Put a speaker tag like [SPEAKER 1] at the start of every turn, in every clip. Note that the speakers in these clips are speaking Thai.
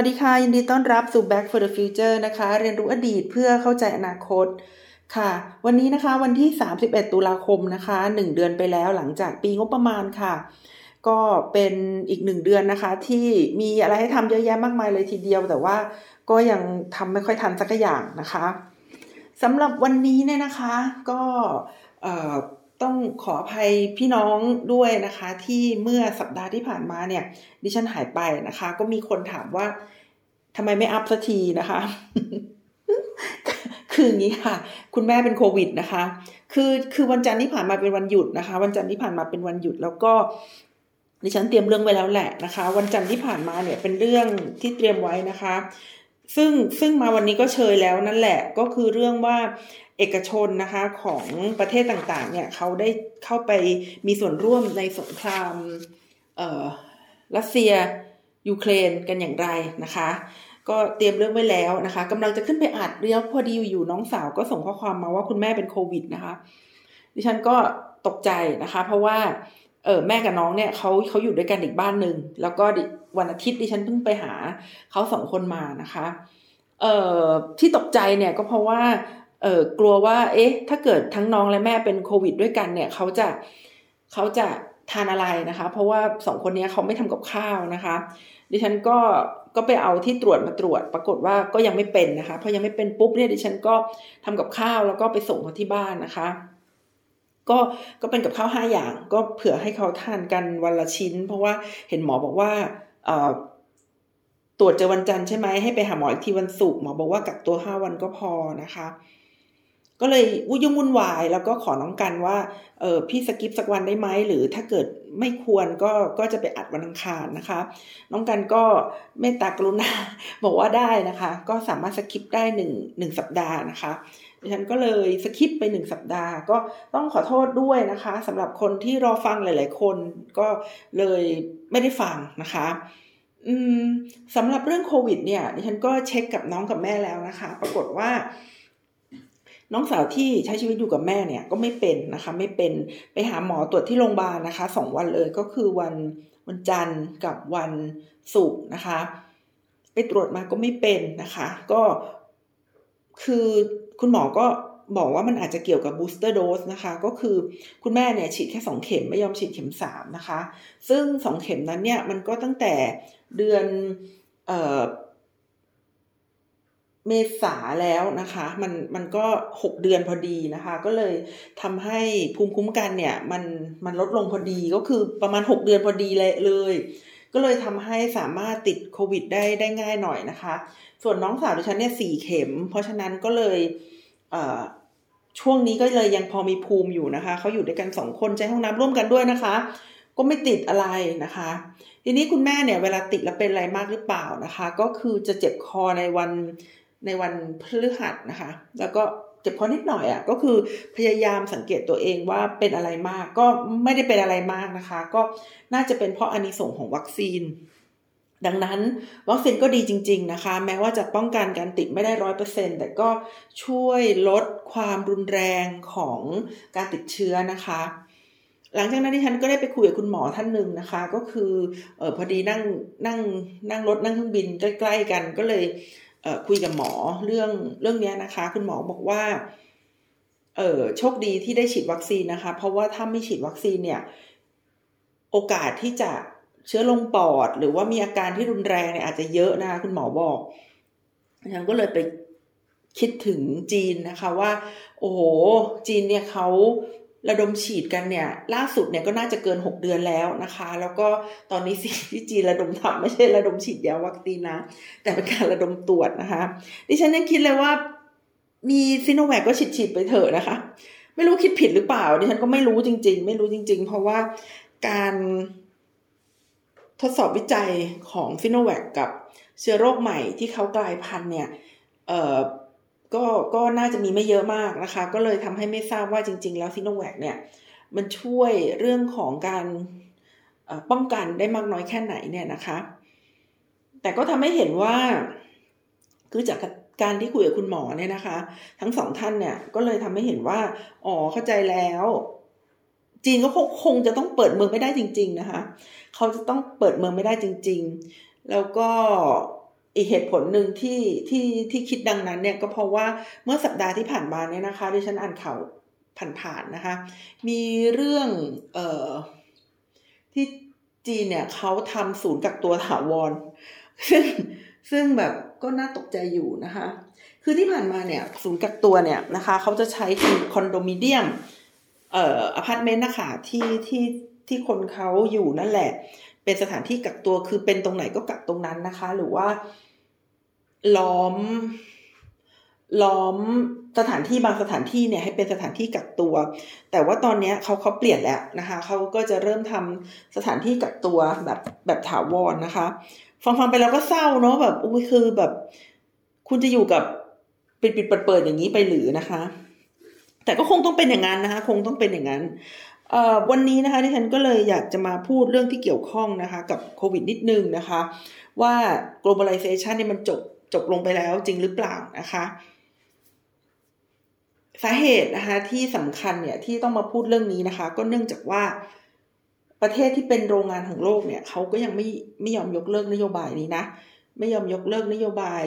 [SPEAKER 1] วัสดีค่ะ ยินดีต้อนรับสู่ Back for the Future นะคะ เรียนรู้อดีตเพื่อเข้าใจอนาคตค่ะ วันนี้นะคะวันที่ 31 ตุลาคมนะคะ 1 เดือนไปแล้วหลังจากปีงบประมาณค่ะ ก็เป็นอีกหนึ่งเดือนนะคะ ที่มีอะไรให้ทำเยอะแยะมากมายเลยทีเดียว แต่ว่าก็ยังทำไม่ค่อยทันสักอย่างนะคะสำหรับวันนี้เนี่ยนะคะ ก็ ต้องขออภัยพี่น้องด้วยนะคะ ที่เมื่อสัปดาห์ที่ผ่านมาเนี่ย ดิฉันหายไปนะคะ ก็มีคนถามว่าทำไมไม่อัพสักทีนะคะ คืออย่างนี้ค่ะ คุณแม่เป็นโควิดนะคะ คือคือวันจันทร์ที่ผ่านมาเป็นวันหยุดนะคะ วันจันทร์ที่ผ่านมาเป็นวันหยุดแล้วก็ดิฉันเตรียมเรื่องไว้แล้วแหละนะคะ วันจันทร์ที่ผ่านมาเนี่ยเป็นเรื่องที่เตรียมไว้นะคะ ซึ่งซึ่งมาวันนี้ก็เชยแล้วนั่นแหละก็คือเรื่องว่า เอกชนนะคะของประเทศต่างๆ เนี่ยเขาได้เข้าไปมีส่วนร่วมในสงครามรัสเซียยูเครนกันอย่างไรนะคะ ก็เตรียมเรื่องไว้แล้วนะคะกำลังจะขึ้นไปอัดเรียวพอดีอยู่น้องสาวก็ส่งข้อความมาว่าคุณแม่เป็นโควิดนะคะ ดิฉันก็ตกใจนะคะ เพราะว่าเออแม่กับน้องเนี่ยเขาเขาอยู่ด้วยกันอีกบ้านหนึ่งแล้วก็วันอาทิตย์ดิฉันเพิ่งไปหาเขาสองคนมานะคะเอ่อที่ตกใจเนี่ยก็เพราะว่า เออกลัวว่า เอ๊ะ ถ้าเกิดทั้งน้องและแม่เป็นโควิด ด้วยกันเนี่ยเขาจะเขาจะทานอะไรนะคะ เพราะว่าสองคนนี้เขาไม่ทำกับข้าวนะคะ ดิฉันก็ก็ไปเอาที่ตรวจมาตรวจ ปรากฏว่าก็ยังไม่เป็นนะคะพอยังไม่เป็นปุ๊บเนี่ยดิฉันก็ทำกับข้าวแล้วก็ไปส่งเขาที่บ้านนะคะ ก็ก็เป็นกับข้าวห้าอย่าง ก็เผื่อให้เขาทานกันวันละชิ้น เพราะว่าเห็นหมอบอกว่าเอ่อตรวจเจอวันจันทร์ใช่ไหมให้ไปหาหมออีกทีวันศุกร์หมอบอกว่ากักตัวห้าวันก็พอนะคะ ก็เลยวุ่ยุ่งวุ่นวาย แล้วก็ขอน้องกันว่าเออพี่ skip สักวันได้ไหมหรือถ้าเกิดไม่ควรก็ก็จะไปอัดวันอังคารนะคะ น้องกันก็เมตตากรุณาบอกว่าได้นะคะ ก็สามารถ skip ได้หนึ่งหนึ่งสัปดาห์นะคะดิฉันก็เลย skip ไปหนึ่งสัปดาห์ ก็ต้องขอโทษด้วยนะคะสำหรับคนที่รอฟังหลาย ๆ คนก็เลยไม่ได้ฟังนะคะอืมสำหรับเรื่องโควิดเนี่ยดิฉันก็เช็คกับน้องกับแม่แล้วนะคะ ปรากฏว่า น้องสาวที่ใช้ชีวิตอยู่กับแม่เนี่ยก็ไม่เป็นนะคะ ไม่เป็นไปหาหมอตรวจที่โรงพยาบาลนะคะสองวันเลยก็คือวันวันจันทร์กับวันศุกร์นะคะ ไปตรวจมาก็ไม่เป็นนะคะ ก็คือคุณหมอก็บอกว่ามันอาจจะเกี่ยวกับบูสเตอร์โดสนะคะ ก็คือคุณแม่เนี่ยฉีดแค่สองเข็มไม่ยอมฉีดเข็มสามนะคะ ซึ่งสองเข็มนั้นเนี่ย มันก็ตั้งแต่เดือนเอ่อ เมษาแล้วนะคะ มันมันก็หกเดือนพอดีนะคะ ก็เลยทำให้ภูมิคุ้มกันเนี่ย มันมันลดลงพอดีก็คือประมาณหกเดือนพอดีเลยเลยก็เลยทำให้สามารถติดโควิดได้ได้ง่ายหน่อยนะคะ ส่วนน้องสาวดิฉันเนี่ยสี่เข็ม เพราะฉะนั้นก็เลยเช่วงนี้ก็เลยยังพอมีภูมิอยู่นะคะ เขาอยู่ด้วยกันสองคนใช้ห้องน้ำร่วมกันด้วยนะคะ ก็ไม่ติดอะไรนะคะ ทีนี้คุณแม่เนี่ยเวลาติดแล้วเป็นอะไรมากหรือเปล่านะคะ ก็คือจะเจ็บคอในวัน ในวันพฤหัสนะคะ แล้วก็เจ็บคอนิดหน่อยอะ่ะก็คือพยายามสังเกตตัวเองว่าเป็นอะไรมากก็ไม่ได้เป็นอะไรมากนะคะ ก็น่าจะเป็นเพราะอานิสงของวัคซีน ดังนั้นวัคซีนก็ดีจริง ๆนะคะ แม้ว่าจะป้องกันการติดไม่ได้ร้อยเปอร์เซ็นแต่ก็ช่วยลดความรุนแรงของการติดเชื้อนะคะหลังจากนั้นที่ฉันก็ได้ไปคุยกับคุณหมอท่านหนึ่งนะคะ ก็คือเออพอดีนั่งนั่งนั่งรถนั่งเครื่องบินใกล้ๆกันก็เลย คุยกับหมอเรื่องเรื่องนี้นะคะ คุณหมอบอกว่าเออโชคดีที่ได้ฉีดวัคซีนนะคะ เพราะว่าถ้าไม่ฉีดวัคซีนเนี่ย โอกาสที่จะเชื้อลงปอด หรือว่ามีอาการที่รุนแรงเนี่ยอาจจะเยอะนะคะคุณหมอบอกฉันก็เลยไปคิดถึงจีนนะคะว่า โอ้โหจีนเนี่ยเขา ระดมฉีดกันเนี่ย ล่าสุดเนี่ยก็น่าจะเกิน 6 เดือนแล้วนะคะ แล้วก็ตอนนี้สิ่งที่จีนระดมทำไม่ใช่ระดมฉีดยาวัคซีนนะ แต่เป็นการระดมตรวจนะคะ ดิฉันยังคิดเลยว่ามีซิโนแวคก็ฉีดฉีดไปเถอะนะคะ ไม่รู้คิดผิดหรือเปล่า ดิฉันก็ไม่รู้จริง ๆ ไม่รู้จริง ๆ เพราะว่าการทดสอบวิจัยของซิโนแวคกับเชื้อโรคใหม่ที่เขากลายพันธุ์เนี่ยเอ่อ ก็ก็น่าจะมีไม่เยอะมากนะคะ ก็เลยทำให้ไม่ทราบว่าจริง ๆ แล้วซิโนแวคเนี่ยมันช่วยเรื่องของการป้องกันได้มากน้อยแค่ไหนเนี่ยนะคะ แต่ก็ทำให้เห็นว่าคือจากการที่คุยกับคุณหมอเนี่ยนะคะ ทั้งสองท่านเนี่ยก็เลยทำให้เห็นว่าอ๋อเข้าใจแล้ว จีนก็คงจะต้องเปิดเมืองไม่ได้จริง ๆ นะคะ เขาจะต้องเปิดเมืองไม่ได้จริง ๆ แล้วก็ อีกเหตุผลหนึ่งที่ที่ที่คิดดังนั้นเนี่ยก็เพราะว่าเมื่อสัปดาห์ที่ผ่านมาเนี่ยนะคะที่ฉันอ่านข่าวผ่านๆนะคะ มีเรื่องเอ่อที่จีนเนี่ยเขาทำศูนย์กักตัวถาวร ซึ่งซึ่งแบบก็น่าตกใจอยู่นะคะ คือที่ผ่านมาเนี่ยศูนย์กักตัวเนี่ยนะคะเขาจะใช้คอนโดมิเนียมเอ่ออพาร์ตเมนต์นะคะที่ที่ที่คนเขาอยู่นั่นแหละ เป็นสถานที่กักตัวคือเป็นตรงไหนก็กักตรงนั้นนะคะ หรือว่าล้อม ล้อมสถานที่บางสถานที่เนี่ยให้เป็นสถานที่กักตัว แต่ว่าตอนนี้เขาเขาเปลี่ยนแล้วนะคะเขาก็จะเริ่มทำสถานที่กักตัวแบบแบบถาวรนะคะ ฟังฟังไปแล้วก็เศร้าเนาะแบบอุ้ยคือแบบ คุณจะอยู่กับปิดปิดเปิดเปิดอย่างนี้ไปหรือนะคะ แต่ก็คงต้องเป็นอย่างนั้นนะคะ คงต้องเป็นอย่างนั้น วันนี้นะคะที่ฉันก็เลยอยากจะมาพูดเรื่องที่เกี่ยวข้องนะคะกับโควิดนิดนึงนะคะ ว่า globalization เนี่ยมันจบจบลงไปแล้วจริงหรือเปล่านะคะสาเหตุนะคะที่สำคัญเนี่ยที่ต้องมาพูดเรื่องนี้นะคะ ก็เนื่องจากว่าประเทศที่เป็นโรงงานของโลกเนี่ยเขาก็ยังไม่ไม่ยอมยกเลิกนโยบายนี้นะไม่ยอมยกเลิกนโยบาย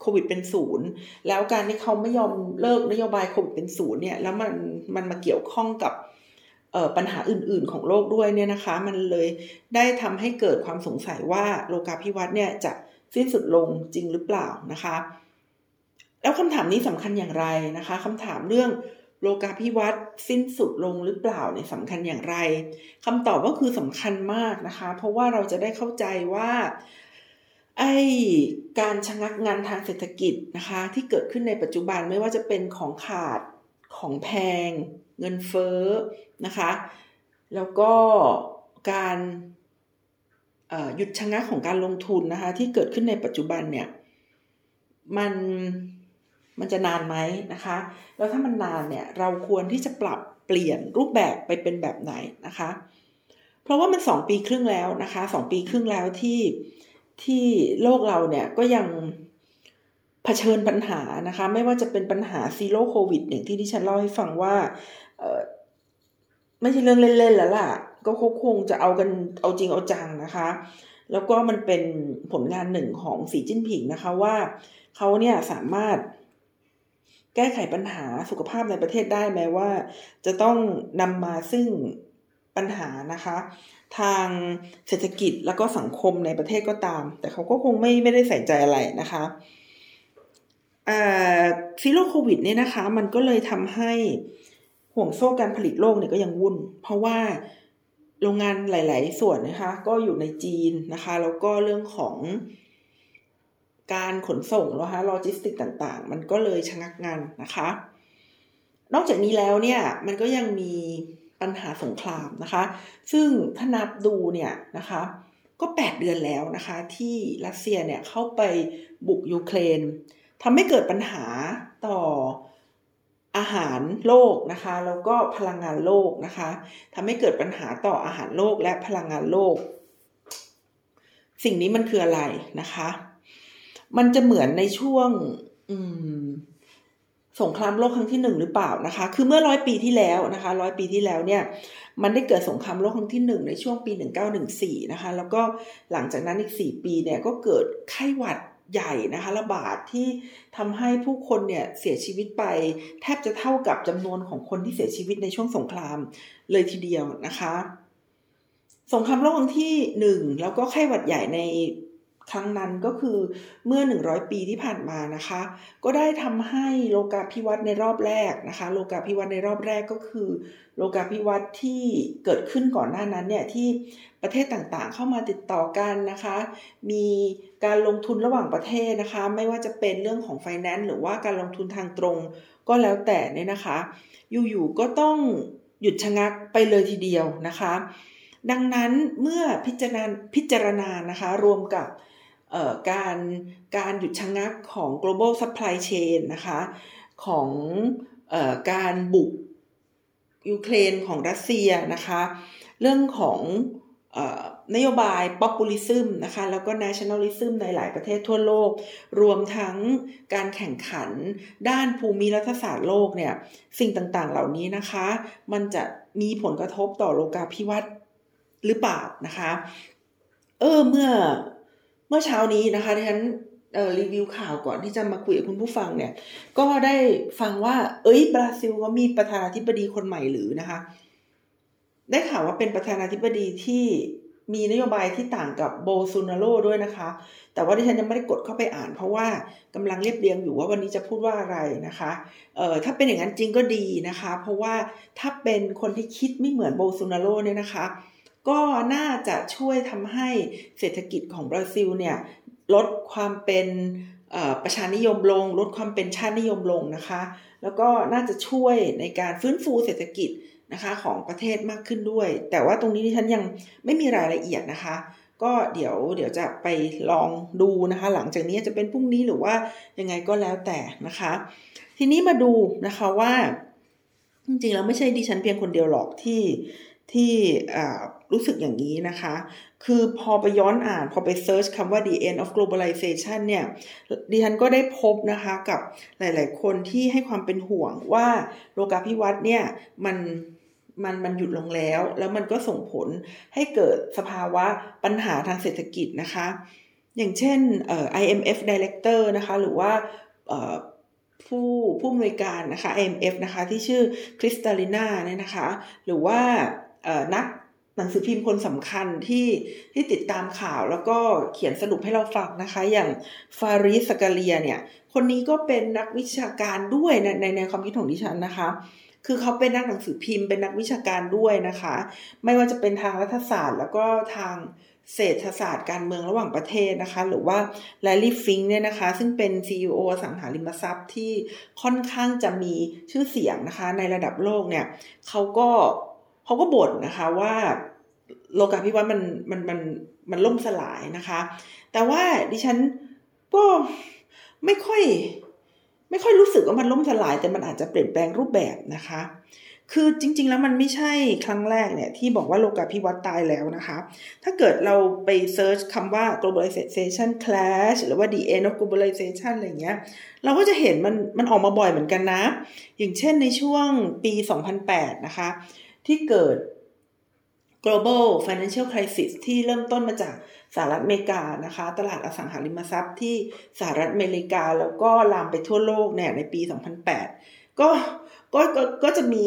[SPEAKER 1] โควิดเป็นศูนย์แล้วการที่เขาไม่ยอมเลิกนโยบายโควิดเป็นศูนย์เนี่ยแล้วมันมันมาเกี่ยวข้องกับ ปัญหาอื่น ๆ ของโลกด้วยเนี่ยนะคะ มันเลยได้ทำให้เกิดความสงสัยว่าโลกาภิวัตน์เนี่ยจะสิ้นสุดลงจริงหรือเปล่านะคะ แล้วคำถามนี้สำคัญอย่างไรนะคะคำถามเรื่องโลกาภิวัตน์สิ้นสุดลงหรือเปล่าเนี่ยสำคัญอย่างไรคำตอบก็คือสำคัญมากนะคะ เพราะว่าเราจะได้เข้าใจว่าไอการชะงักงานทางเศรษฐกิจนะคะ ที่เกิดขึ้นในปัจจุบันไม่ว่าจะเป็นของขาดของแพง เงินเฟ้อนะคะ แล้วก็การหยุดชะงักของการลงทุนนะคะ ที่เกิดขึ้นในปัจจุบันเนี่ย มันมันจะนานไหมนะคะ แล้วถ้ามันนานเนี่ยเราควรที่จะปรับเปลี่ยนรูปแบบไปเป็นแบบไหนนะคะ เพราะว่ามันสองปีครึ่งแล้วนะคะสองปีครึ่งแล้วที่ที่โลกเราเนี่ยก็ยังเผชิญปัญหานะคะ ไม่ว่าจะเป็นปัญหาซีโร่โควิดอย่างที่ที่ฉันเล่าให้ฟังว่า ไม่ใช่เรื่องเล่นๆแล้วล่ะ ก็คงจะเอากันเอาจริงเอาจังนะคะ แล้วก็มันเป็นผลงานหนึ่งของสีจิ้นผิงนะคะว่าเขาเนี่ยสามารถแก้ไขปัญหาสุขภาพในประเทศได้แม้ว่า จะต้องนำมาซึ่งปัญหานะคะ ทางเศรษฐกิจแล้วก็สังคมในประเทศก็ตาม แต่เขาก็คงไม่ไม่ได้ใส่ใจอะไรนะคะซีโรโควิดเนี่ยนะคะ มันก็เลยทำให้ ห่วงโซ่การผลิตโลกเนี่ยก็ยังวุ่น เพราะว่าโรงงานหลาย ๆ ส่วนนะคะ ก็อยู่ในจีนนะคะ แล้วก็เรื่องของการขนส่งนะคะโลจิสติกต่าง ๆ มันก็เลยชะงักงานนะคะ นอกจากนี้แล้วเนี่ยมันก็ยังมีปัญหาสงครามนะคะ ซึ่งถ้านับดูเนี่ยนะคะ ก็ 8 เดือนแล้วนะคะ ที่รัสเซียเนี่ยเข้าไปบุกยูเครนทำให้เกิดปัญหาต่อ อาหารโลกนะคะแล้วก็พลังงานโลกนะคะทำให้เกิดปัญหาต่ออาหารโลกและพลังงานโลก สิ่งนี้มันคืออะไรนะคะ มันจะเหมือนในช่วงสงครามโลกครั้งที่หนึ่งหรือเปล่านะคะ คือเมื่อร้อยปีที่แล้วนะคะร้อยปีที่แล้วเนี่ย มันได้เกิดสงครามโลกครั้งที่หนึ่งในช่วงปีหนึ่งเก้าหนึ่งสี่นะคะ แล้วก็หลังจากนั้นอีกสี่ปีเนี่ยก็เกิดไข้หวัด ใหญ่นะคะระบาดที่ทำให้ผู้คนเนี่ยเสียชีวิตไป แทบจะเท่ากับจำนวนของคนที่เสียชีวิตในช่วงสงครามเลยทีเดียวนะคะ สงครามโลกครั้งที่หนึ่งแล้วก็ไข้หวัดใหญ่ใน ครั้งนั้นก็คือเมื่อ 100 ปีที่ผ่านมานะคะ ก็ได้ทำให้โลกาภิวัตน์ในรอบแรกนะคะ โลกาภิวัตน์ในรอบแรกก็คือ โลกาภิวัตน์ที่เกิดขึ้นก่อนหน้านั้นเนี่ยที่ประเทศต่างๆ เข้ามาติดต่อกันนะคะ มีการลงทุนระหว่างประเทศนะคะ ไม่ว่าจะเป็นเรื่องของไฟแนนซ์หรือว่าการลงทุนทางตรงก็แล้วแต่เนี่ยนะคะ อยู่ๆก็ต้องหยุดชะงักไปเลยทีเดียวนะคะ ดังนั้นเมื่อพิจารณาพิจารณานะคะ รวมกับ การการหยุดชะงักของ global supply chain นะคะของอการบุกยูเครนของรัสเซียนะคะเรื่องของนโยบาย populism นะคะแล้วก็ nationalism ในหลายประเทศทั่วโลก รวมทั้งการแข่งขันด้านภูมิรัฐศาสตร์โลกเนี่ยสิ่งต่างๆเหล่านี้นะคะ มันจะมีผลกระทบต่อโลกาภิวัตน์หรือเปล่านะคะ เออเมื่อ มื่อเช้านี้นะคะที่ฉันรีวิวข่าวก่อนที่จะมาคุยกับคุณผู้ฟังเนี่ย ก็ได้ฟังว่า เอ้ยบราซิลก็มีประธานาธิบดีคนใหม่หรือนะคะ ได้ข่าวว่าเป็นประธานาธิบดีที่มีนโยบายที่ต่างกับโบซูนาโรด้วยนะคะ แต่ว่าที่ฉันยังไม่ได้กดเข้าไปอ่าน เพราะว่ากำลังเรียบเรียงอยู่ว่าวันนี้จะพูดว่าอะไรนะคะ เอ่อถ้าเป็นอย่างนั้นจริงก็ดีนะคะ เพราะว่าถ้าเป็นคนที่คิดไม่เหมือนโบซูนาโรเนี่ยนะคะ ก็น่าจะช่วยทำให้เศรษฐกิจของบราซิลเนี่ยลดความเป็นประชานิยมลง ลดความเป็นชาตินิยมลงนะคะ แล้วก็น่าจะช่วยในการฟื้นฟูเศรษฐกิจนะคะของประเทศมากขึ้นด้วย แต่ว่าตรงนี้ที่ฉันยังไม่มีรายละเอียดนะคะ ก็เดี๋ยวเดี๋ยวจะไปลองดูนะคะ หลังจากนี้จะเป็นพรุ่งนี้หรือว่ายังไงก็แล้วแต่นะคะ ทีนี้มาดูนะคะว่า จริงๆแล้วไม่ใช่ดิฉันเพียงคนเดียวหรอกที่ที่ รู้สึกอย่างนี้นะคะ คือพอไปย้อนอ่านพอไปเซิร์ชคำว่า the end of globalization เนี่ยดิฉันก็ได้พบนะคะกับหลาย ๆ คนที่ให้ความเป็นห่วงว่าโลกาภิวัตน์เนี่ยมันมันมันหยุดลงแล้ว แล้วมันก็ส่งผลให้เกิดสภาวะปัญหาทางเศรษฐกิจนะคะ อย่างเช่น IMF Director นะคะหรือว่าผู้ผู้อำนวยการนะคะ IMF นะคะที่ชื่อคริสตาลิน่าเนี่ยนะคะ หรือว่านัก หนังสือพิมพ์คนสำคัญที่ที่ติดตามข่าวแล้วก็เขียนสรุปให้เราฟังนะคะ อย่างฟาริสกาเลียเนี่ย คนนี้ก็เป็นนักวิชาการด้วยในในในความคิดของดิฉันนะคะ คือเขาเป็นนักหนังสือพิมพ์เป็นนักวิชาการด้วยนะคะ ไม่ว่าจะเป็นทางรัฐศาสตร์ แล้วก็ทางเศรษฐศาสตร์การเมืองระหว่างประเทศนะคะ หรือว่าแลลี่ฟิงเนี่ยนะคะ ซึ่งเป็น CEO สังหาริมทรัพย์ที่ค่อนข้างจะมีชื่อเสียงนะคะ ในระดับโลกเนี่ยเขาก็เขาก็บ่นนะคะว่าโลกาภิวัตน์มันมันมันมันล่มสลายนะคะ แต่ว่าดิฉันก็ไม่ค่อย ไม่ค่อยรู้สึกว่ามันล่มสลาย แต่มันอาจจะเปลี่ยนแปลงรูปแบบนะคะ คือจริง ๆ แล้วมันไม่ใช่ครั้งแรกเนี่ยที่บอกว่าโลกาภิวัตน์ตายแล้วนะคะ ถ้าเกิดเราไปเซิร์ชคำว่า globalization clash หรือว่า the end of globalization อะไรเงี้ย เราก็จะเห็นมันมันออกมาบ่อยเหมือนกันนะ อย่างเช่นในช่วงปี 2008 นะคะ ที่เกิด global financial crisis ที่เริ่มต้นมาจากสหรัฐอเมริกานะคะ ตลาดอสังหาริมทรัพย์ที่สหรัฐอเมริกาแล้วก็ลามไปทั่วโลกเนี่ยในปี 2008 ก็ก็ก็ก็จะมี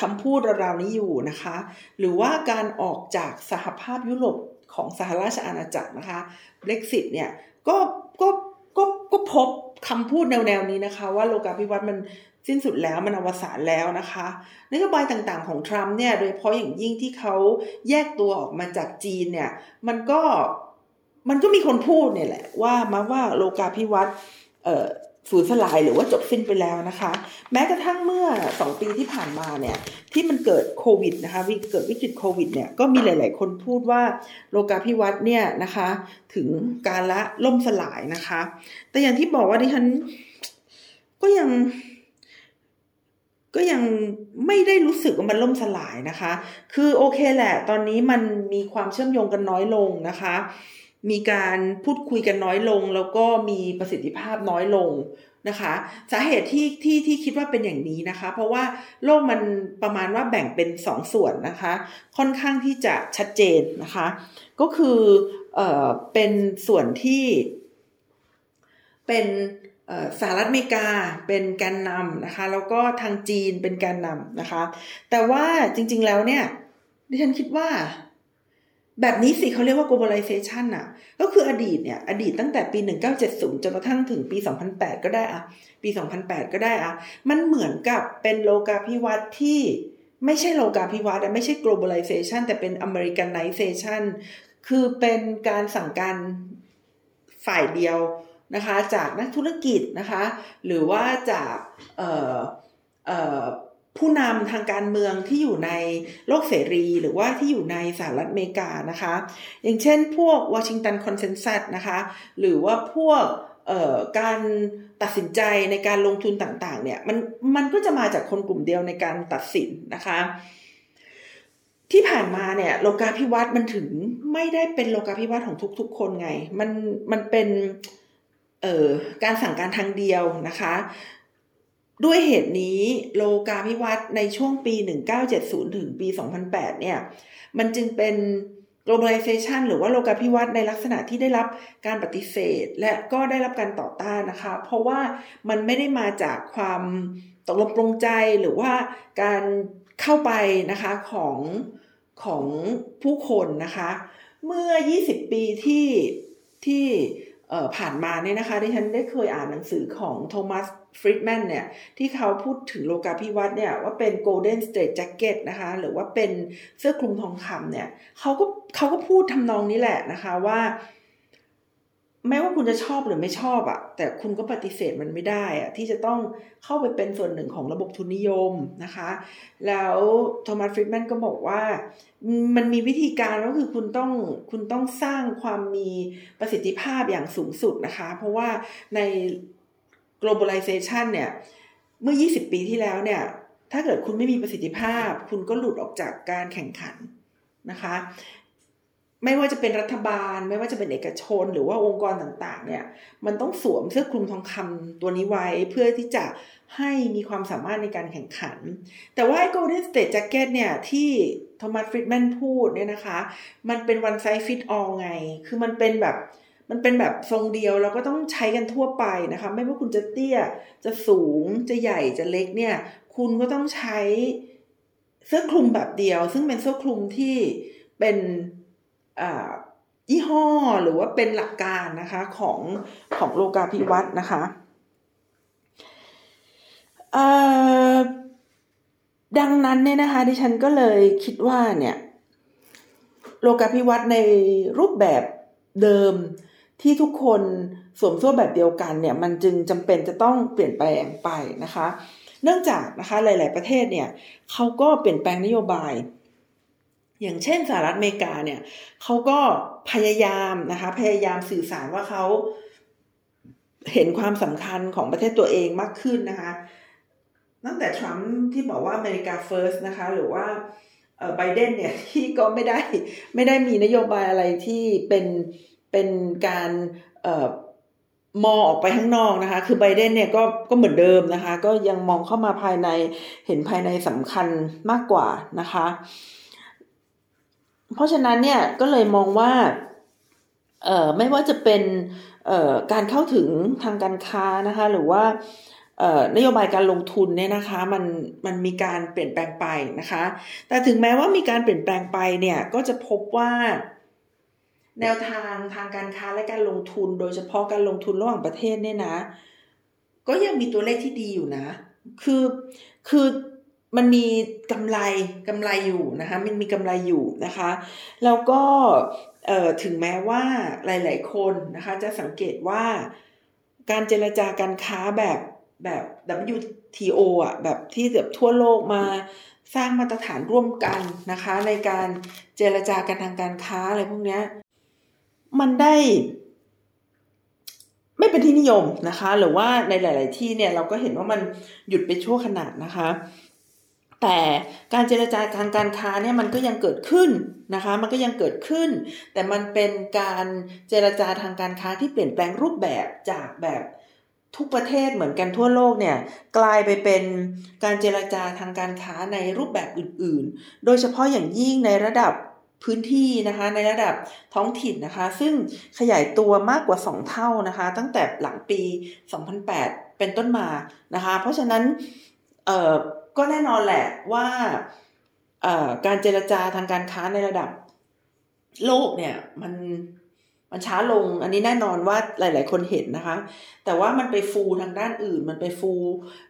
[SPEAKER 1] คำพูดราวๆนี้อยู่นะคะ หรือว่าการออกจากสหภาพยุโรปของสหราชอาณาจักรนะคะ Brexit เนี่ยก็ก็ก็ก็พบ คำพูดแนวๆนี้นะคะ ว่าโลกาภิวัตน์มันสิ้นสุดแล้วมันอวสานแล้วนะคะนโยบายต่างๆของทรัมป์เนี่ยโดยเฉพาะอย่างยิ่งที่เขาแยกตัวออกมาจากจีนเนี่ยมันก็มันก็มีคนพูดเนี่ยแหละว่ามาว่าโลกาภิวัตน์ สูญสลายหรือว่าจบสิ้นไปแล้วนะคะ แม้กระทั่งเมื่อสองปีที่ผ่านมาเนี่ยที่มันเกิดโควิดนะคะวิเกิดวิกฤตโควิดเนี่ยก็มีหลาย ๆ คนพูดว่าโลกาภิวัตน์เนี่ยนะคะ ถึงการละล่มสลายนะคะ แต่อย่างที่บอกว่าดิฉันก็ยังก็ยังไม่ได้รู้สึกว่ามันล่มสลายนะคะ คือโอเคแหละ ตอนนี้มันมีความเชื่อมโยงกันน้อยลงนะคะ มีการพูดคุยกันน้อยลง แล้วก็มีประสิทธิภาพน้อยลงนะคะสาเหตุที่ที่ที่คิดว่าเป็นอย่างนี้นะคะ เพราะว่าโลกมันประมาณว่าแบ่งเป็นสองส่วนนะคะ ค่อนข้างที่จะชัดเจนนะคะ ก็คือเอ่อเป็นส่วนที่เป็นสหรัฐอเมริกาเป็นแกนนำนะคะ แล้วก็ทางจีนเป็นแกนนำนะคะ แต่ว่าจริงๆแล้วเนี่ยดิฉันคิดว่า แบบนี้สิเขาเรียกว่า globalization อะ ก็คืออดีตเนี่ย อดีตตั้งแต่ปี 1970 จนกระทั่งถึงปี 2008 ก็ได้อะปี 2008 ก็ได้อะมันเหมือนกับเป็นโลกาภิวัตน์ที่ไม่ใช่โลกาภิวัตน์ไม่ใช่ globalization แต่เป็น Americanization คือเป็นการสั่งการฝ่ายเดียวนะคะ จากนักธุรกิจนะคะ หรือว่าจาก ผู้นำทางการเมืองที่อยู่ในโลกเสรี หรือว่าที่อยู่ในสหรัฐอเมริกานะคะ อย่างเช่นพวกวอชิงตันคอนเซนแซสนะคะหรือว่าพวกการตัดสินใจในการลงทุนต่างๆเนี่ยมันมันก็จะมาจากคนกลุ่มเดียวในการตัดสินนะคะ ที่ผ่านมาเนี่ยโลกาภิวัตน์มันถึงไม่ได้เป็นโลกาภิวัตน์ของทุกๆ คนไง มันมันเป็นการสั่งการทางเดียวนะคะ ด้วยเหตุนี้โลกาภิวัตน์ในช่วงปี 1970 ถึงปี 2008 เนี่ย มันจึงเป็น globalization หรือว่าโลกาภิวัตน์ในลักษณะที่ได้รับการปฏิเสธ และก็ได้รับการต่อต้านนะคะ เพราะว่ามันไม่ได้มาจากความตกลงปรงใจหรือว่าการเข้าไปนะคะของของผู้คนนะคะ เมื่อ 20 ปีที่ที่ผ่านมาเนี่ยนะคะที่ฉันได้เคยอ่านหนังสือของโทมัส ฟริดแมนเนี่ยที่เขาพูดถึงโลกาภิวัตน์เนี่ยว่าเป็น golden state jacket นะคะหรือว่าเป็นเสื้อคลุมทองคำเนี่ยเขาก็เขาก็พูดทำนองนี้แหละนะคะว่าแม้ว่าคุณจะชอบหรือไม่ชอบอะแต่คุณก็ปฏิเสธมันไม่ได้อะที่จะต้องเข้าไปเป็นส่วนหนึ่งของระบบทุนนิยมนะคะ แล้วโทมัสฟริดแมนก็บอกว่า มันมีวิธีการก็คือคุณต้องคุณต้องสร้างความมีประสิทธิภาพอย่างสูงสุดนะคะ เพราะว่าใน globalization เนี่ย เมื่อ 20 ปีที่แล้วเนี่ย ถ้าเกิดคุณไม่มีประสิทธิภาพ คุณก็หลุดออกจากการแข่งขันนะคะ ไม่ว่าจะเป็นรัฐบาล ไม่ว่าจะเป็นเอกชน หรือว่าองค์กรต่างๆ เนี่ย มันต้องสวมเสื้อคลุมทองคำตัวนี้ไว้ เพื่อที่จะให้มีความสามารถในการแข่งขัน แต่ว่าไอ้ Golden State Jacket เนี่ยที่โทมัสฟริดแมนพูดเนี่ยนะคะ มันเป็น one size fit all ไง คือมันเป็นแบบ มันเป็นแบบทรงเดียวแล้วก็ต้องใช้กันทั่วไปนะคะ ไม่ว่าคุณจะเตี้ยจะสูงจะใหญ่จะเล็กเนี่ย คุณก็ต้องใช้เสื้อคลุมแบบเดียว ซึ่งเป็นเสื้อคลุมที่เป็นยี่ห้อหรือว่าเป็นหลักการนะคะของของโลกาภิวัตน์นะคะดังนั้นเนี่ยนะคะดิฉันก็เลยคิดว่าเนี่ยโลกาภิวัตน์ในรูปแบบเดิม ที่ทุกคนสวมส้วแบบเดียวกันเนี่ยมันจึงจำเป็นจะต้องเปลี่ยนแปลงไปนะคะ เนื่องจากนะคะหลาย ๆ ประเทศเนี่ยเขาก็เปลี่ยนแปลงนโยบาย อย่างเช่นสหรัฐอเมริกาเนี่ยเขาก็พยายามนะคะพยายามสื่อสารว่าเขาเห็นความสำคัญของประเทศตัวเองมากขึ้นนะคะตั้งแต่ทรัมป์ที่บอกว่าอเมริกาเฟิร์สนะคะหรือว่าไบเดนเนี่ยที่ก็ไม่ได้ไม่ได้มีนโยบายอะไรที่เป็น เป็นการมองออกไปข้างนอกนะคะ คือไบเดนเนี่ยก็ก็เหมือนเดิมนะคะ ก็ยังมองเข้ามาภายในเห็นภายในสำคัญมากกว่านะคะ เพราะฉะนั้นเนี่ยก็เลยมองว่าเอ่อไม่ว่าจะเป็นเอ่อการเข้าถึงทางการค้านะคะ หรือว่านโยบายการลงทุนเนี่ยนะคะมันมันมีการเปลี่ยนแปลงไปนะคะ แต่ถึงแม้ว่ามีการเปลี่ยนแปลงไปเนี่ยก็จะพบว่า แนวทางทางการค้าและการลงทุน โดยเฉพาะการลงทุนระหว่างประเทศเนี่ยนะ ก็ยังมีตัวเลขที่ดีอยู่นะ คือคือมันมีกำไรกำไรอยู่นะคะมันมีกำไรอยู่นะคะ แล้วก็ถึงแม้ว่าหลาย ๆ คนนะคะจะสังเกตว่าการเจรจาการค้าแบบแบบ WTO อะแบบที่แบบทั่วโลกมาสร้างมาตรฐานร่วมกันนะคะ ในการเจรจากันทางการค้าอะไรพวกนี้ มันได้ ไม่เป็นที่นิยมนะคะ หรือว่าในหลาย ๆ ที่เนี่ยเราก็เห็นว่ามันหยุดไปชั่วขณะนะคะ แต่การเจรจาการการค้าเนี่ยมันก็ยังเกิดขึ้นนะคะ มันก็ยังเกิดขึ้น แต่มันเป็นการเจรจาทางการค้าที่เปลี่ยนแปลงรูปแบบจากแบบทุกประเทศเหมือนกันทั่วโลกเนี่ยกลายไปเป็นการเจรจาทางการค้าในรูปแบบอื่น ๆ โดยเฉพาะอย่างยิ่งในระดับ พื้นที่นะคะในระดับท้องถิ่นนะคะ ซึ่งขยายตัวมากกว่า 2 เท่านะคะ ตั้งแต่หลังปี 2008 เป็นต้นมานะคะ เพราะฉะนั้นก็แน่นอนแหละว่าการเจรจาทางการค้าในระดับโลกเนี่ยมันมันช้าลงอันนี้แน่นอนว่าหลาย ๆ คนเห็นนะคะ แต่ว่ามันไปฟูทางด้านอื่น มันไปฟู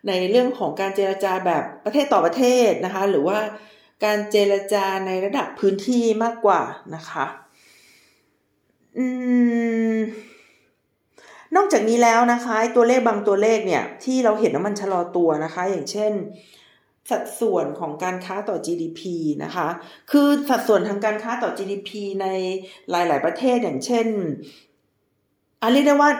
[SPEAKER 1] ในเรื่องของการเจรจาแบบประเทศต่อประเทศนะคะ หรือว่า การเจรจาในระดับพื้นที่มากกว่านะคะอืมนอกจากนี้แล้วนะคะตัวเลขบางตัวเลขเนี่ยที่เราเห็นว่ามันชะลอตัวนะคะ อย่างเช่น สัดส่วนของการค้าต่อ GDP นะคะ คือสัดส่วนทางการค้าต่อ GDP ในหลาย ๆ ประเทศอย่างเช่นอาเรียกได้ว่า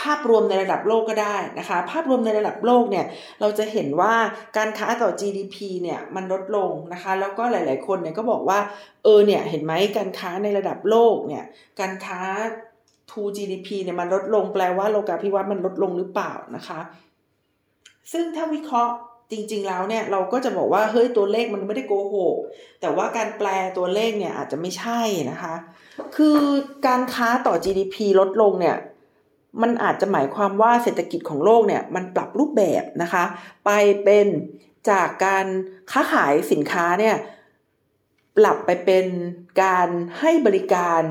[SPEAKER 1] ภาพรวมในระดับโลกก็ได้นะคะ ภาพรวมในระดับโลกเนี่ยเราจะเห็นว่าการค้าต่อ GDP เนี่ยมันลดลงนะคะ แล้วก็หลาย ๆ คนเนี่ยก็บอกว่าเออเนี่ยเห็นไหมการค้าในระดับโลกเนี่ยการค้า to GDP เนี่ยมันลดลงแปลว่าโลกาภิวัตน์มันลดลงหรือเปล่านะคะ ซึ่งถ้าวิเคราะห์จริง ๆ แล้วเนี่ยเราก็จะบอกว่าเฮ้ยตัวเลขมันไม่ได้โกหกแต่ว่าการแปลตัวเลขเนี่ยอาจจะไม่ใช่นะคะ คือการค้าต่อ GDP ลดลงเนี่ย มันอาจจะหมายความว่าเศรษฐกิจของโลกเนี่ยมันปรับรูปแบบนะคะ ไปเป็นจากการค้าขายสินค้าเนี่ยปรับไปเป็นการให้บริการ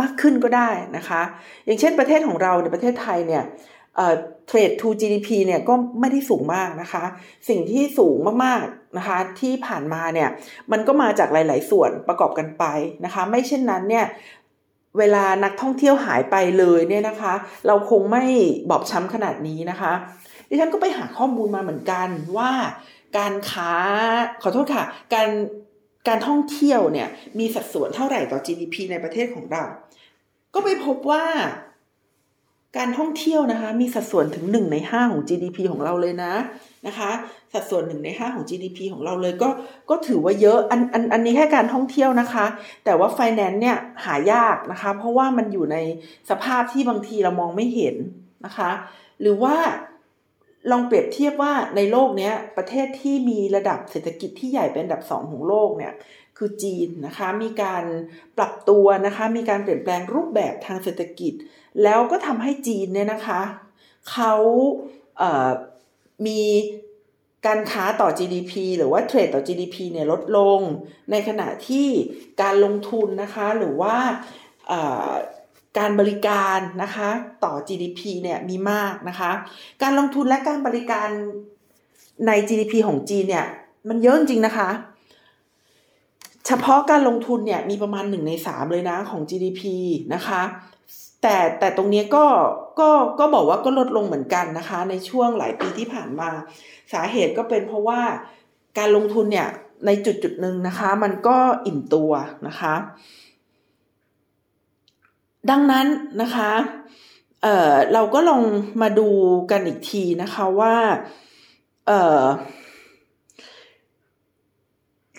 [SPEAKER 1] มากขึ้นก็ได้นะคะ อย่างเช่นประเทศของเราในประเทศไทยเนี่ยเทรด to GDP เนี่ยก็ไม่ได้สูงมากนะคะ สิ่งที่สูงมากๆนะคะที่ผ่านมาเนี่ยมันก็มาจากหลาย ๆ ส่วนประกอบกันไปนะคะ ไม่เช่นนั้นเนี่ย เวลานักท่องเที่ยวหายไปเลยเนี่ยนะคะ เราคงไม่บอบช้ำขนาดนี้นะคะ ดิฉันก็ไปหาข้อมูลมาเหมือนกันว่าการค้าขอโทษค่ะ การการท่องเที่ยวเนี่ยมีสัดส่วนเท่าไหร่ต่อ GDP ในประเทศของเรา ก็ไปพบว่า การท่องเที่ยวนะคะ มีสัดส่วนถึงหนึ่งในห้าของ GDP ของเราเลยนะนะคะ สัดส่วนหนึ่งในห้าของ GDP ของเราเลยก็ก็ถือว่าเยอะอันอันอันนี้แค่การท่องเที่ยวนะคะ แต่ว่าไฟแนนซ์เนี่ยหายากนะคะ เพราะว่ามันอยู่ในสภาพที่บางทีเรามองไม่เห็นนะคะ หรือว่าลองเปรียบเทียบว่าในโลกนี้ประเทศที่มีระดับเศรษฐกิจที่ใหญ่เป็นอันดับสองของโลกเนี่ยคือจีนนะคะ มีการปรับตัวนะคะ มีการเปลี่ยนแปลงรูปแบบทางเศรษฐกิจ แล้วก็ทำให้จีนเนี่ยนะคะเขาเมีการค้าต่อ GDP หรือว่าเทรดต่อ GDP เนี่ยลดลง ในขณะที่การลงทุนนะคะหรือว่าการบริการนะคะต่อ GDP เนี่ยมีมากนะคะ การลงทุนและการบริการใน GDP ของจีนเนี่ยมันเยอะจริงนะคะ เฉพาะการลงทุนเนี่ยมีประมาณหนึ่งในสามเลยนะของ GDP นะคะ แต่แต่ตรงนี้ก็ก็ก็บอกว่าก็ลดลงเหมือนกันนะคะ ในช่วงหลายปีที่ผ่านมา สาเหตุก็เป็นเพราะว่าการลงทุนเนี่ยในจุดจุดหนึ่งนะคะ มันก็อิ่มตัวนะคะ ดังนั้นนะคะเเราก็ลองมาดูกันอีกทีนะคะว่า เ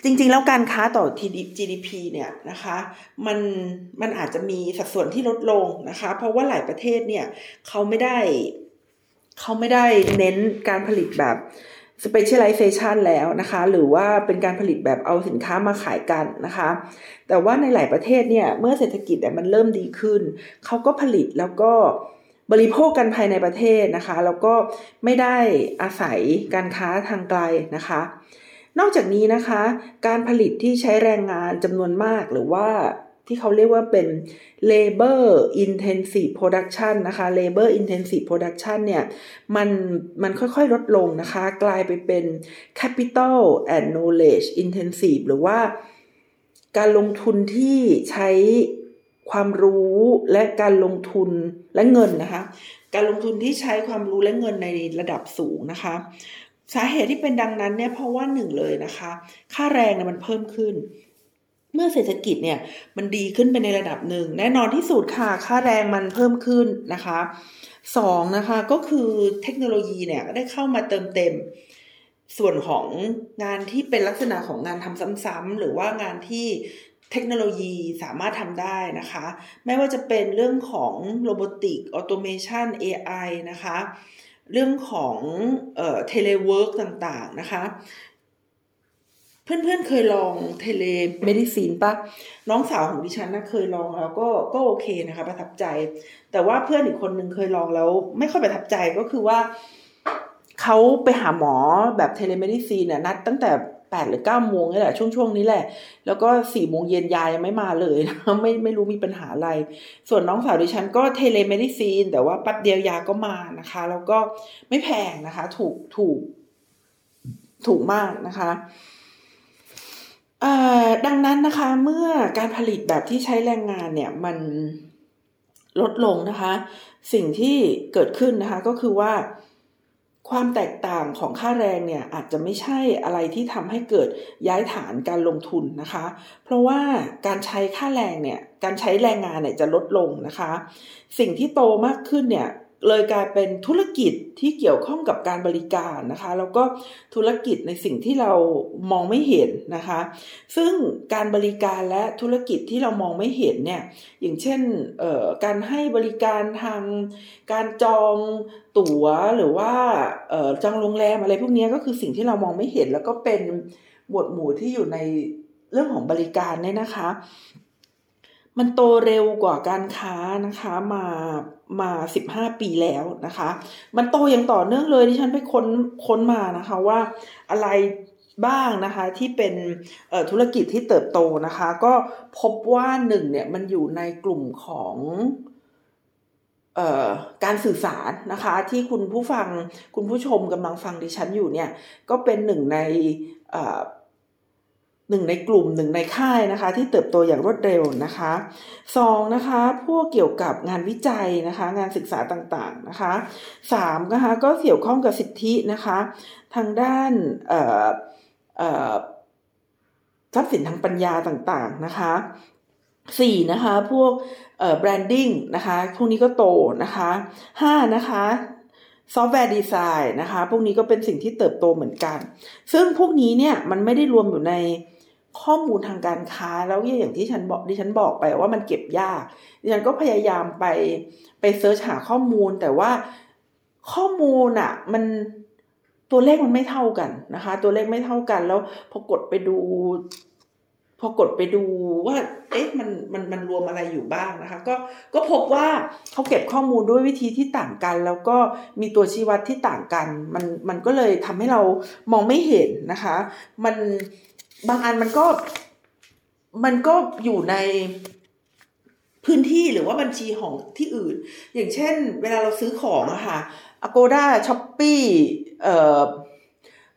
[SPEAKER 1] จริงๆ แล้วการค้าต่อ GDP เนี่ยนะคะมันมันอาจจะมีสัดส่วนที่ลดลงนะคะ เพราะว่าหลายประเทศเนี่ยเขาไม่ได้เขาไม่ได้เน้นการผลิตแบบ specialization แล้วนะคะ หรือว่าเป็นการผลิตแบบเอาสินค้ามาขายกันนะคะ แต่ว่าในหลายประเทศเนี่ยเมื่อเศรษฐกิจมันเริ่มดีขึ้น เขาก็ผลิตแล้วก็บริโภคกันภายในประเทศนะคะ แล้วก็ไม่ได้อาศัยการค้าทางไกลนะคะ นอกจากนี้นะคะ การผลิตที่ใช้แรงงานจำนวนมากหรือว่าที่เขาเรียกว่าเป็น labor intensive production นะคะ labor intensive production เนี่ยมันมันค่อยๆ ลดลงนะคะ กลายไปเป็น capital and knowledge intensive หรือว่าการลงทุนที่ใช้ความรู้และการลงทุนและเงินนะคะ การลงทุนที่ใช้ความรู้และเงินในระดับสูงนะคะ สาเหตุที่เป็นดังนั้นเนี่ยเพราะว่าหนึ่งเลยนะคะ ค่าแรงเนี่ยมันเพิ่มขึ้น เมื่อเศรษฐกิจเนี่ยมันดีขึ้นไปในระดับหนึ่ง แน่นอนที่สุดค่ะค่าแรงมันเพิ่มขึ้นนะคะสองนะคะก็คือเทคโนโลยีเนี่ยได้เข้ามาเติมเต็ม ส่วนของงานที่เป็นลักษณะของงานทำซ้ำๆหรือว่างานที่เทคโนโลยีสามารถทำได้นะคะ ไม่ว่าจะเป็นเรื่องของโรบอติกออโตเมชัน AI นะคะ เรื่องของ telework ต่างๆนะคะ เพื่อนๆเคยลอง telemedicine ปะน้องสาวของดิฉันนะเคยลองแล้วก็ก็โอเคนะคะ ประทับใจ แต่ว่าเพื่อนอีกคนหนึ่งเคยลองแล้ว ไม่ค่อยประทับใจก็คือว่าเขาไปหาหมอแบบ telemedicine เนี่ยนัดตั้งแต่ แปดหรือเก้าโมงนี่แหละช่วงช่วงนี้แหละ แล้วก็สี่โมงเย็นยายังไม่มาเลยนะไม่ไม่รู้มีปัญหาอะไร ส่วนน้องสาวดิฉันก็ telemedicine แต่ว่าแป๊บเดียวยาก็มานะคะ แล้วก็ไม่แพงนะคะ ถูกถูก ถูกมากนะคะดังนั้นนะคะเมื่อการผลิตแบบที่ใช้แรงงานเนี่ยมันลดลงนะคะ สิ่งที่เกิดขึ้นนะคะก็คือว่า ความแตกต่างของค่าแรงเนี่ยอาจจะไม่ใช่อะไรที่ทำให้เกิดย้ายฐานการลงทุนนะคะ เพราะว่าการใช้ค่าแรงเนี่ยการใช้แรงงานเนี่ยจะลดลงนะคะ สิ่งที่โตมากขึ้นเนี่ย เลยกลายเป็นธุรกิจที่เกี่ยวข้องกับการบริการนะคะ แล้วก็ธุรกิจในสิ่งที่เรามองไม่เห็นนะคะ ซึ่งการบริการและธุรกิจที่เรามองไม่เห็นเนี่ยอย่างเช่นการให้บริการทางการจองตั๋วหรือว่าจองโรงแรมอะไรพวกนี้ก็คือสิ่งที่เรามองไม่เห็น แล้วก็เป็นหมวดหมู่ที่อยู่ในเรื่องของบริการเนี่ยนะคะ มันโตเร็วกว่าการค้านะคะมามาสิบห้าปีแล้วนะคะ มันโตอย่างต่อเนื่องเลยที่ฉันไปค้นค้นมานะคะว่าอะไรบ้างนะคะที่เป็นธุรกิจที่เติบโตนะคะ ก็พบว่าหนึ่งเนี่ยมันอยู่ในกลุ่มของการสื่อสารนะคะที่คุณผู้ฟังคุณผู้ชมกำลังฟังดิฉันอยู่เนี่ยก็เป็นหนึ่งใน หนึ่งในกลุ่มหนึ่งในค่ายนะคะ ที่เติบโตอย่างรวดเร็วนะคะสองนะคะพวกเกี่ยวกับงานวิจัยนะคะ งานศึกษาต่างๆนะคะสามนะคะก็เกี่ยวข้องกับสิทธินะคะ ทางด้านทรัพย์สินทางปัญญาต่างๆนะคะสี่นะคะพวก branding นะคะพวกนี้ก็โตนะคะห้านะคะ software design นะคะ พวกนี้ก็เป็นสิ่งที่เติบโตเหมือนกัน ซึ่งพวกนี้เนี่ยมันไม่ได้รวมอยู่ใน ข้อมูลทางการค้าแล้วอย่างที่ฉันบอกดิฉันบอกไปว่ามันเก็บยากดิฉันก็พยายามไปไปเซิร์ชหาข้อมูลแต่ว่าข้อมูลอะมันตัวเลขมันไม่เท่ากันนะคะ ตัวเลขไม่เท่ากันแล้วพอกดไปดู พอกดไปดูว่า เอ๊ะมันมันมันรวมอะไรอยู่บ้างนะคะ ก็ก็พบว่าเขาเก็บข้อมูลด้วยวิธีที่ต่างกัน แล้วก็มีตัวชี้วัดที่ต่างกัน มันมันก็เลยทำให้เรามองไม่เห็นนะคะ มัน บางอันมันก็มันก็อยู่ในพื้นที่หรือว่าบัญชีของที่อื่น อย่างเช่น เวลาเราซื้อของอะค่ะ Agoda s h o p e e เอ่อ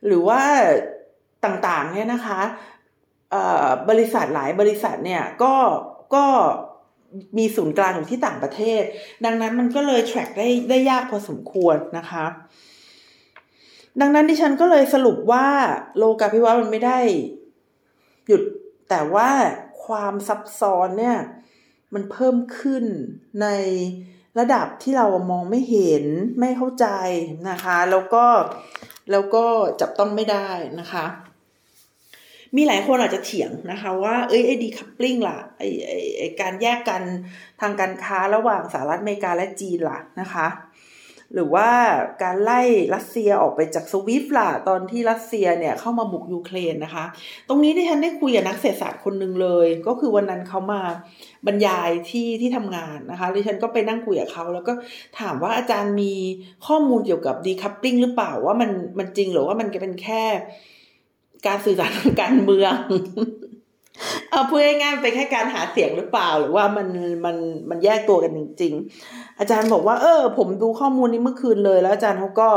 [SPEAKER 1] หรือว่าต่างๆเนี่ยนะคะบริษัทหลายบริษัทเนี่ยก็ก็มีศูนย์กลางอยู่ที่ต่างประเทศ ดังนั้นมันก็เลย track ได้ได้ยากพอสมควรนะคะ ดังนั้นดิฉันก็เลยสรุปว่าโลกาภิวัตน์มันไม่ได้ หยุดแต่ว่าความซับซ้อนเนี่ยมันเพิ่มขึ้นในระดับที่เรามองไม่เห็นไม่เข้าใจนะคะ แล้วก็แล้วก็จับต้องไม่ได้นะคะ มีหลายคนอาจจะเถียงนะคะว่าเอ้ยไอ้ดีคัพปลิงล่ะไอ้ไอ้การแยกกันทางการค้าระหว่างสหรัฐอเมริกาและจีนล่ะนะคะ หรือว่าการไล่รัสเซียออกไปจากสวิฟล่ะตอนที่รัสเซียเนี่ยเข้ามาบุกยูเครนนะคะ ตรงนี้ที่ฉันได้คุยกับนักเศรษฐศาสตร์คนหนึ่งเลย ก็คือวันนั้นเขามาบรรยายที่ที่ทำงานนะคะดิฉันก็ไปนั่งคุยกับเขาแล้วก็ถามว่าอาจารย์มีข้อมูลเกี่ยวกับดีคัพปิ้งหรือเปล่าว่ามันมันจริงหรือว่ามันเป็นแค่ การสื่อสารทางการเมืองเอาพูดง่ายๆเป็นแค่การหาเสียงหรือเปล่า หรือว่ามันมันมันแยกตัวกันจริงๆ อาจารย์บอกว่าเออ ผมดูข้อมูลนี้เมื่อคืนเลย แล้วอาจารย์เขาก็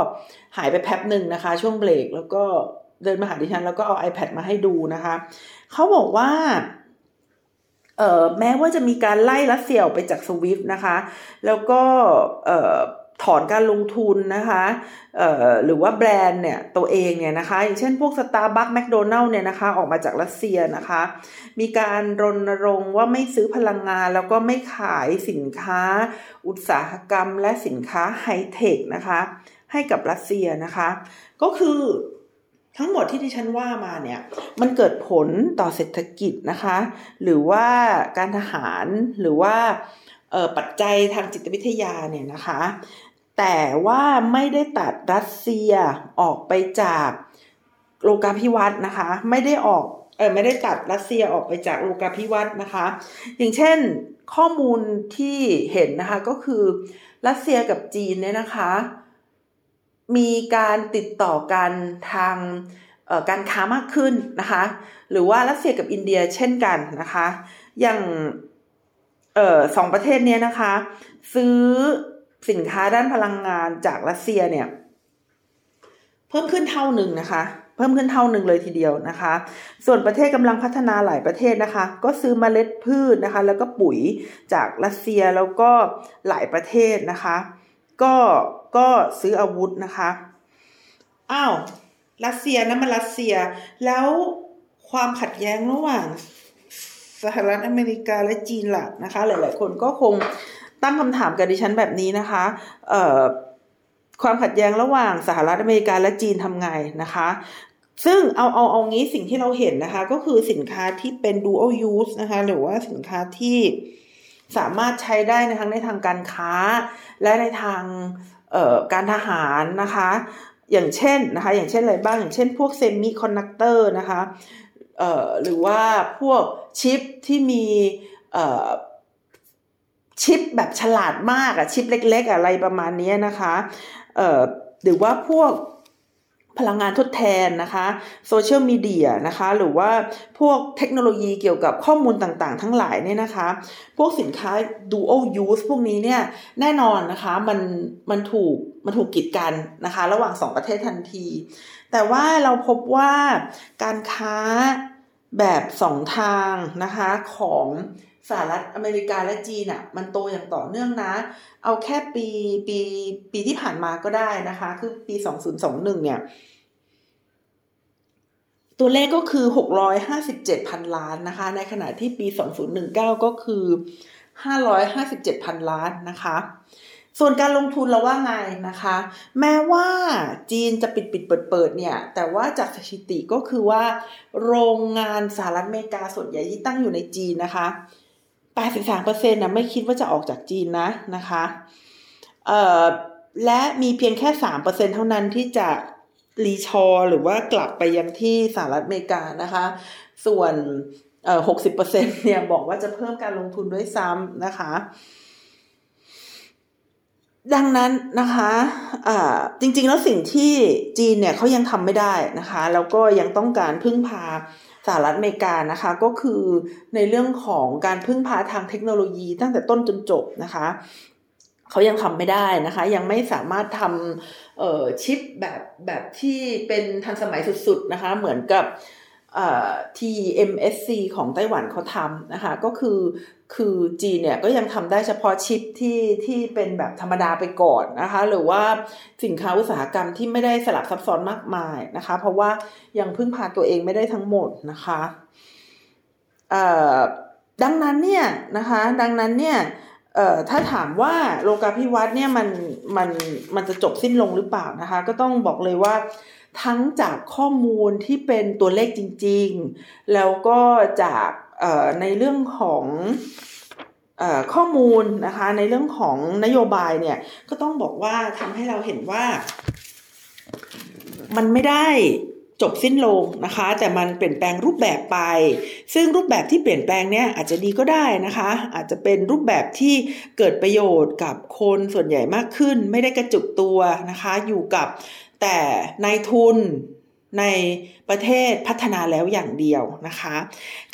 [SPEAKER 1] หายไปแป๊บหนึ่งนะคะ ช่วงเบรกแล้วก็เดินมาหาดิฉัน แล้วก็เอา iPad มาให้ดูนะคะเขาบอกว่าเอ่อแม้ว่าจะมีการไล่รัสเซียออกไปจากสวิฟนะคะ แล้วก็เอ่อ ถอนการลงทุนนะคะหรือว่าแบรนด์เนี่ยตัวเองเนี่ยนะคะอย่างเช่นพวก Starbucks McDonald เนี่ยนะคะออกมาจากรัสเซียนะคะ มีการรณรงค์ว่าไม่ซื้อพลังงานแล้วก็ไม่ขายสินค้า อุตสาหกรรมและสินค้าไฮเทคนะคะให้กับรัสเซียนะคะ ก็คือทั้งหมดที่ที่ฉันว่ามาเนี่ยมันเกิดผลต่อเศรษฐกิจนะคะ หรือว่าการทหารหรือว่าปัจจัยทางจิตวิทยาเนี่ยนะคะ แต่ว่าไม่ได้ตัดรัสเซียออกไปจากโลกาภิวัตน์นะคะ ไม่ได้ออกเออไม่ได้ตัดรัสเซียออกไปจากโลกาภิวัตน์นะคะ อย่างเช่นข้อมูลที่เห็นนะคะก็คือรัสเซียกับจีนเนี่ยนะคะ มีการติดต่อกันทางการค้ามากขึ้นนะคะ หรือว่ารัสเซียกับอินเดียเช่นกันนะคะ อย่างออสองประเทศนี้นะคะ ซื้อ สินค้าด้านพลังงานจากรัสเซียเนี่ย เพิ่มขึ้นเท่าหนึ่งนะคะ เพิ่มขึ้นเท่าหนึ่งเลยทีเดียวนะคะ ส่วนประเทศกำลังพัฒนาหลายประเทศนะคะ ก็ซื้อเมล็ดพืชนะคะ แล้วก็ปุ๋ยจากรัสเซียแล้วก็หลายประเทศนะคะ ก็ก็ซื้ออาวุธนะคะอ้าวรัสเซียนะมันรัสเซียแล้วความขัดแย้งระหว่างสหรัฐอเมริกาและจีนล่ะนะคะ หลาย ๆ คนก็คง ตั้งคำถามกับดิฉันแบบนี้นะคะความขัดแย้งระหว่างสหรัฐอเมริกาและจีนทำไงนะคะ ซึ่งเอาเอาเอางี้สิ่งที่เราเห็นนะคะ ก็คือสินค้าที่เป็น dual use นะคะ หรือว่าสินค้าที่สามารถใช้ได้ในทั้งในทางการค้า และในทางการทหารนะคะ อย่างเช่นนะคะ อย่างเช่นอะไรบ้าง อย่างเช่นพวกเซมิคอนดักเตอร์นะคะหรือว่าพวกชิปที่มี ชิปแบบฉลาดมากอะชิปเล็ก ๆ อะไรประมาณนี้นะคะเอ่อหรือว่าพวกพลังงานทดแทนนะคะโซเชียลมีเดียนะคะหรือว่าพวกเทคโนโลยีเกี่ยวกับข้อมูลต่างๆ ทั้งหลายเนี่ยนะคะ พวกสินค้า dual use พวกนี้เนี่ยแน่นอนนะคะมันมันถูกมันถูกกีดกันนะคะ ระหว่างสองประเทศทันที แต่ว่าเราพบว่าการค้าแบบสองทางนะคะของ สหรัฐอเมริกาและจีนอะมันโตอย่างต่อเนื่องนะ เอาแค่ปีปีปีที่ผ่านมาก็ได้นะคะ คือปี 2021 เนี่ย ตัวเลขก็คือ 657พันล้านนะคะ ในขณะที่ปี 2019 ก็คือ 557พันล้านนะคะส่วนการลงทุนเราว่าไงนะคะ แม้ว่าจีนจะปิดปิดเปิดเปิดเนี่ย แต่ว่าจากสถิติก็คือว่า โรงงานสหรัฐอเมริกาส่วนใหญ่ที่ตั้งอยู่ในจีนนะคะ 83%นะไม่คิดว่าจะออกจากจีนนะนะคะเอ่อและมีเพียงแค่ 3%เท่านั้นที่จะรีชอหรือว่ากลับไปยังที่สหรัฐอเมริกานะคะ ส่วนเอ่อ60%เนี่ยบอกว่าจะเพิ่มการลงทุนด้วยซ้ำนะคะ ดังนั้นนะคะะจริงๆแล้วสิ่งที่จีนเนี่ยเขายังทำไม่ได้นะคะ แล้วก็ยังต้องการพึ่งพา สหรัฐอเมริกานะคะก็คือในเรื่องของการพึ่งพาทางเทคโนโลยีตั้งแต่ต้นจนจบนะคะเขายังทำไม่ได้นะคะ ยังไม่สามารถทำชิปแบบแบบที่เป็นทันสมัยสุดๆนะคะ เหมือนกับ TMSC ของไต้หวันเขาทำนะคะก็คือคือจีนเนี่ยก็ยังทำได้เฉพาะชิปที่ที่เป็นแบบธรรมดาไปก่อนนะคะหรือว่าสินค้าอุตสาหกรรมที่ไม่ได้สลับซับซ้อนมากมายนะคะ เพราะว่ายังพึ่งพาตัวเองไม่ได้ทั้งหมดนะคะดังนั้นเนี่ยนะคะดังนั้นเนี่ยถ้าถามว่าโลกาภิวัตน์เนี่ยมันมันมันจะจบสิ้นลงหรือเปล่านะคะ ก็ต้องบอกเลยว่า ทั้งจากข้อมูลที่เป็นตัวเลขจริง ๆ แล้วก็จากในเรื่องของข้อมูลนะคะในเรื่องของนโยบายเนี่ยก็ต้องบอกว่าทำให้เราเห็นว่า มันไม่ได้จบสิ้นลงนะคะ แต่มันเปลี่ยนแปลงรูปแบบไป ซึ่งรูปแบบที่เปลี่ยนแปลงเนี่ยอาจจะดีก็ได้นะคะ อาจจะเป็นรูปแบบที่เกิดประโยชน์กับคนส่วนใหญ่มากขึ้น ไม่ได้กระจุกตัวนะคะ อยู่กับ แต่ในทุนในประเทศพัฒนาแล้วอย่างเดียวนะคะ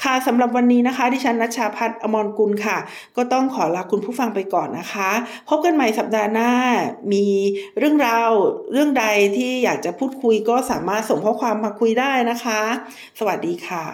[SPEAKER 1] ค่ะสำหรับวันนี้นะคะ ดิฉันนัชชาพัฒนอมรกุลค่ะ ก็ต้องขอลาคุณผู้ฟังไปก่อนนะคะ พบกันใหม่สัปดาห์หน้า มีเรื่องราวเรื่องใดที่อยากจะพูดคุยก็สามารถส่งข้อความมาคุยได้นะคะ สวัสดีค่ะ